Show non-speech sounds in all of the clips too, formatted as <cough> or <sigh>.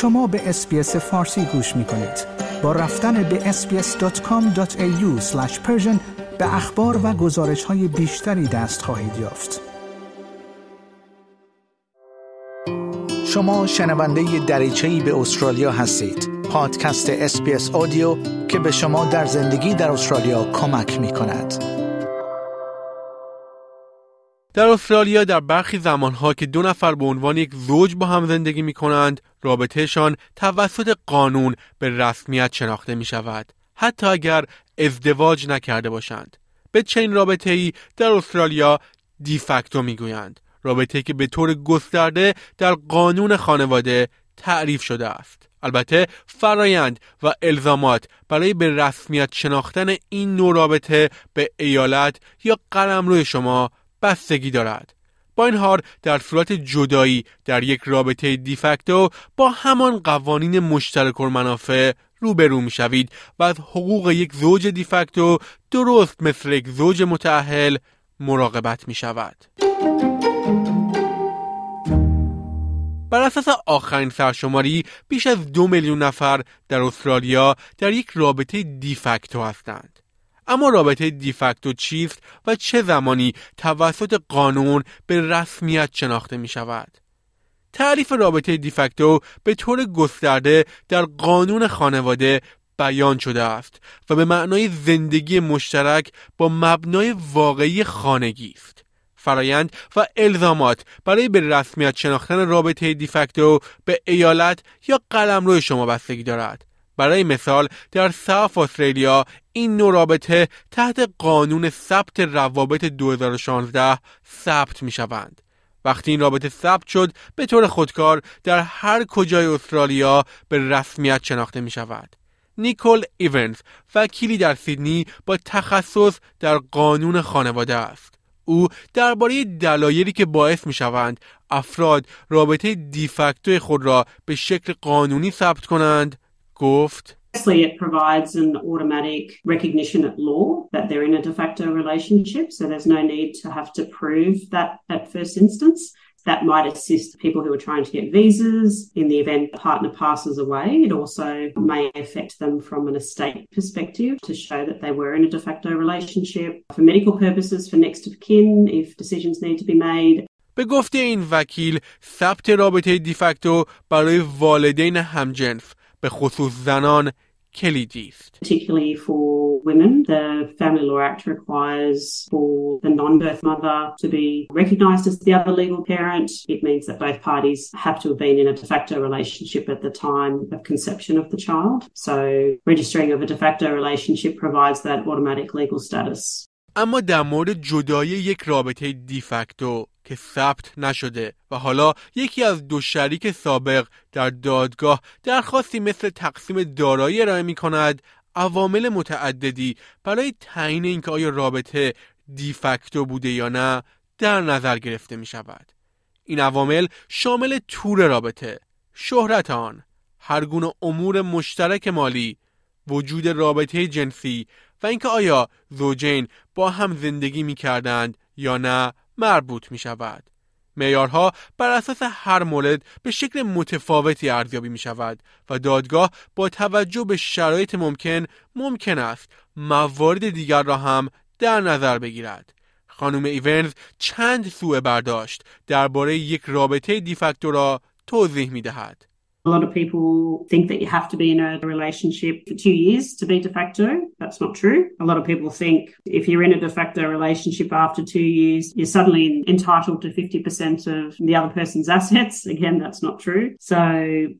شما به SBS فارسی گوش می کنید. با رفتن به sbs.com.au به اخبار و گزارش های بیشتری دست خواهید یافت. شما شنونده دریچه‌ای به استرالیا هستید. پادکست SBS Audio که به شما در زندگی در استرالیا کمک می کند. در استرالیا در برخی زمانها که دو نفر به عنوان یک زوج با هم زندگی می کنند رابطهشان توسط قانون به رسمیت شناخته می شود حتی اگر ازدواج نکرده باشند. به چنین رابطه ای در استرالیا دیفکتو می گویند رابطه که به طور گسترده در قانون خانواده تعریف شده است. البته فرایند و الزامات برای به رسمیت شناختن این نوع رابطه به ایالت یا قلمرو شما بستگی دارد با این حال در صورت جدایی در یک رابطه دیفکتو با همان قوانین مشترک منافع روبرو می شوید و از حقوق یک زوج دیفکتو درست مثل یک زوج متعهل مراقبت می شود. بر اساس آخرین سرشماری بیش از دو میلیون نفر در استرالیا در یک رابطه دیفکتو هستند. اما رابطه دیفکتو چیست و چه زمانی توسط قانون به رسمیت شناخته می شود؟ تعریف رابطه دیفکتو به طور گسترده در قانون خانواده بیان شده است و به معنای زندگی مشترک با مبنای واقعی خانگی است. فرایند و الزامات برای به رسمیت شناختن رابطه دیفکتو به ایالت یا قلمرو شما بستگی دارد. برای مثال در ساف استرالیا این نوع رابطه تحت قانون ثبت روابط 2016 ثبت می شوند. وقتی این رابطه ثبت شد به طور خودکار در هر کجای استرالیا به رسمیت شناخته می شود. نیکول ایونز وکیلی در سیدنی با تخصص در قانون خانواده است. او درباره دلایلی که باعث می شوند افراد رابطه دیفکتو خود را به شکل قانونی ثبت کنند گفت Firstly, it provides an automatic recognition at law that they're in a de facto relationship, so there's no need to have to prove that at first instance. That might assist people who are trying to get visas in the event the partner passes away. It also may affect them from an estate perspective to show that they were in a de facto relationship. For medical purposes, for next of kin, if decisions need to be made, به گفته این وکیل ثبت رابطه دیفکتو برای والدین همجنس به خصوص زنان کلیدی است. Particularly for women, the Family Law Act requires for the non-birth mother to be recognised as the other legal parent. It means that both parties have to have been in a de facto relationship at the time of conception of the child. So registering of a de facto relationship provides that automatic legal status. اما در مورد جدایی یک رابطه دیفکتو که ثبت نشده و حالا یکی از دو شریک سابق در دادگاه درخواستی مثل تقسیم دارایی ارائه می کند عوامل متعددی برای تعیین اینکه آیا رابطه دیفکتو بوده یا نه در نظر گرفته می شود. این عوامل شامل تور رابطه، شهرت آن، هر گونه امور مشترک مالی، وجود رابطه جنسی و اینکه آیا زوجین با هم زندگی می کردند یا نه مربوط می شود. معیارها بر اساس هر مورد به شکل متفاوتی ارزیابی می شود و دادگاه با توجه به شرایط ممکن ممکن است موارد دیگر را هم در نظر بگیرد. خانم ایونز چند سوء برداشت درباره یک رابطه دیفکتو را توضیح می دهد. A lot of people think that you have to be in a relationship for two years to be de facto. That's not true. A lot of people think if you're in a de facto relationship after two years, you're suddenly entitled to 50% of the other person's <laughs> assets. Again, that's not true. So,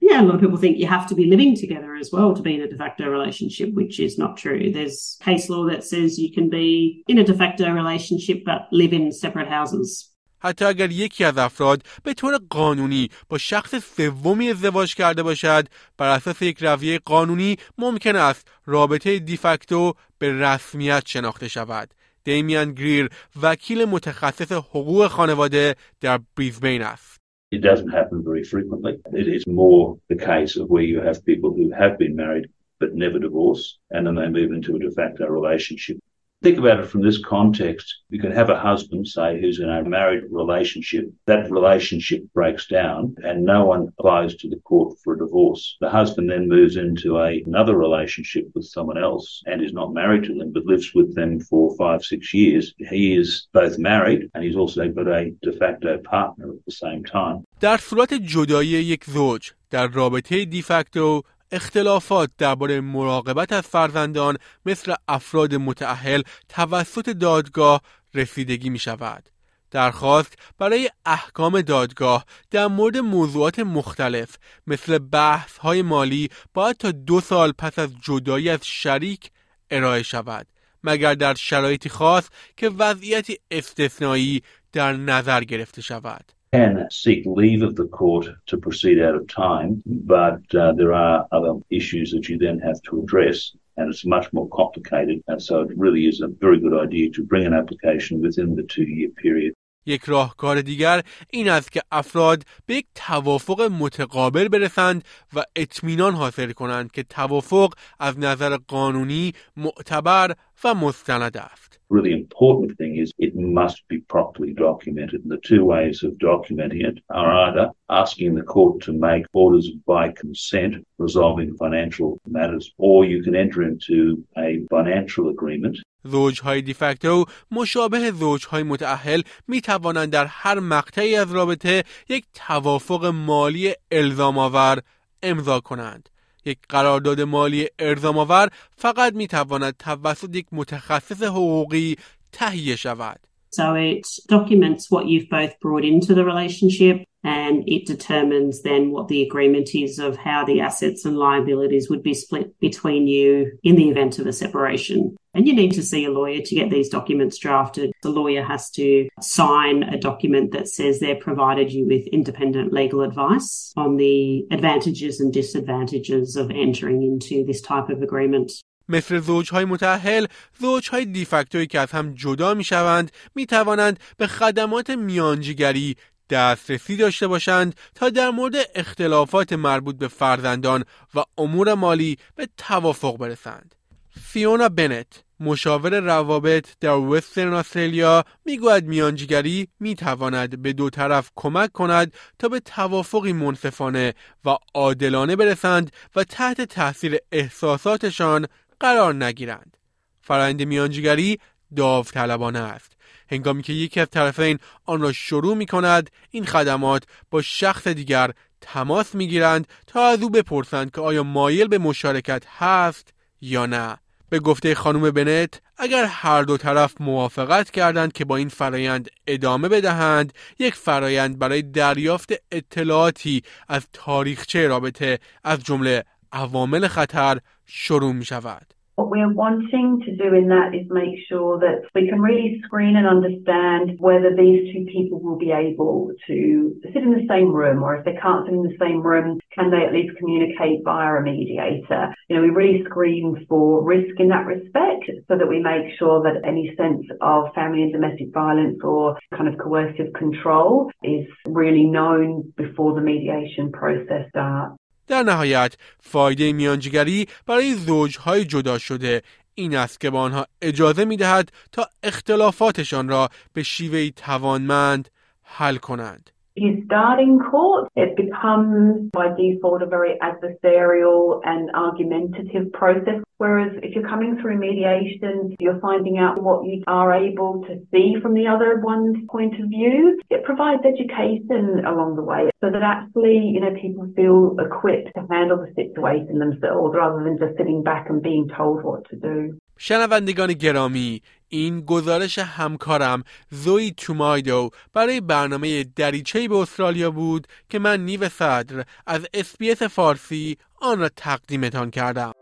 yeah, a lot of people think you have to be living together as well to be in a de facto relationship, which is not true. There's case law that says you can be in a de facto relationship but live in separate houses. حتی اگر یکی از افراد به طور قانونی با شخص سومی ازدواج کرده باشد بر اساس یک رویه قانونی ممکن است رابطه دیفکتو به رسمیت شناخته شود. دیمیان گریر وکیل متخصص حقوق خانواده در بریزبین است. It doesn't happen very frequently. It is more the case of where you have people who have been married but never divorce and then they move into a de facto relationship. Think about it from this context. You can have a husband, say, who's in a married relationship. That relationship breaks down and no one applies to the court for a divorce. The husband then moves into a, another relationship with someone else and is not married to them, but lives with them for five, six years. He is both married and he's also got a de facto partner at the same time. در صورت جدایی یک زوج در رابطه دیفکتو اختلافات درباره مراقبت از فرزندان مثل افراد متعهل توسط دادگاه رسیدگی می شود. درخواست برای احکام دادگاه در مورد موضوعات مختلف مثل بحث های مالی باید تا دو سال پس از جدایی از شریک ارائه شود مگر در شرایطی خاص که وضعیتی استثنایی در نظر گرفته شود. Can seek leave of the court to proceed out of time, but uh, there are other issues that you then have to address. And it's much more complicated. And so it really is a very good idea to bring an application within the two year period. یک راهکار دیگر این است که افراد به یک توافق متقابل برسند و اطمینان حاصل کنند که توافق از نظر قانونی معتبر و مستند است. really important thing is it must be properly documented. And the two ways of documenting it are either asking the court to make orders by consent resolving financial matters, or you can enter into a financial agreement زوجهای دیفکتو مشابه زوجهای متعهل می توانند در هر مقطعی از رابطه یک توافق مالی الزام آور امضا کنند. یک قرارداد مالی ارزام آور فقط می تواند توسط یک متخصص حقوقی تهیه شود. So it documents what you've both brought into the relationship and it determines then what the agreement is of how the assets and liabilities would be split between you in the event of a separation. And you need to see a lawyer to get these documents drafted. The lawyer has to sign a document that says they've provided you with independent legal advice on the advantages and disadvantages of entering into this type of agreement. مثل زوجهای متأهل، زوجهای دیفکتوی که از هم جدا می شوند می توانند به خدمات میانجیگری دسترسی داشته باشند تا در مورد اختلافات مربوط به فرزندان و امور مالی به توافق برسند. فیونا بنت مشاور روابط در وسترن استرالیا می‌گوید میانجیگری می‌تواند به دو طرف کمک کند تا به توافقی منصفانه و عادلانه برسند و تحت تاثیر احساساتشان قرار نگیرند. فرآیند میانجیگری داوطلبانه است. هنگامی که یکی از طرفین آن را شروع می کند این خدمات با شخص دیگر تماس می گیرند تا از او بپرسند که آیا مایل به مشارکت هست یا نه به گفته خانم بنت اگر هر دو طرف موافقت کردند که با این فرایند ادامه بدهند یک فرایند برای دریافت اطلاعاتی از تاریخچه رابطه از جمله عوامل خطر شروع می شود. What we're wanting to do in that is make sure that we can really screen and understand whether these two people will be able to sit in the same room or if they can't sit in the same room, can they at least communicate via a mediator? You know, we really screen for risk in that respect so that we make sure that any sense of family and domestic violence or kind of coercive control is really known before the mediation process starts. در نهایت فایده میانجیگری برای زوجهای جدا شده این است که به آنها اجازه می دهد تا اختلافاتشان را به شیوهی توانمند حل کنند. you start in court, it becomes by default a very adversarial and argumentative process. Whereas if you're coming through mediation, you're finding out what you are able to see from the other one's point of view. It provides education along the way so that actually, you know, people feel equipped to handle the situation themselves rather than just sitting back and being told what to do. شنوندگان گرامی این گزارش همکارم زوی تومایدو برای برنامه دریچه به استرالیا بود که من نیو صدر از SBS فارسی آن را تقدیمتان کردم.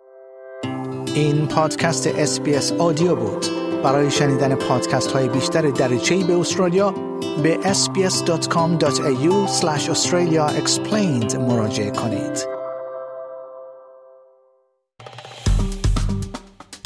این پادکست SBS Audio بود. برای شنیدن پادکست های بیشتر دریچه به استرالیا به sbs.com.au australia explained مراجعه کنید.